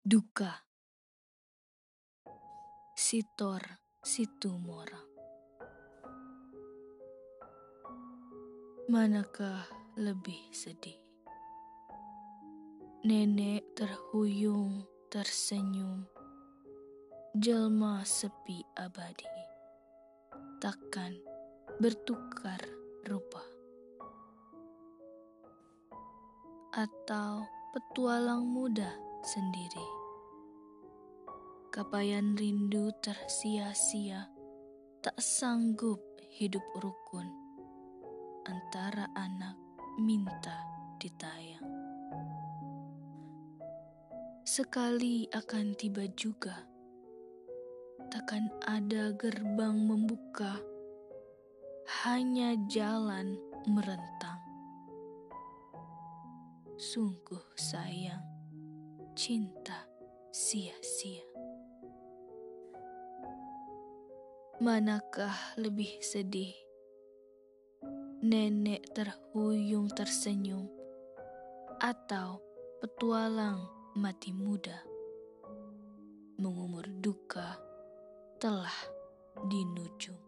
Duka. Sitor Situmora Manakah lebih sedih? Nenek terhuyung, tersenyum, jelma sepi abadi, takkan bertukar rupa. Atau petualang muda sendiri. Kapaian rindu tersia-sia, tak sanggup hidup rukun antara anak minta ditayang. Sekali akan tiba juga, takkan ada gerbang membuka, hanya jalan merentang. Sungguh sayang, cinta sia-sia. Manakah lebih sedih? Nenek terhuyung tersenyum, atau petualang mati muda, mengumur duka telah dinujung.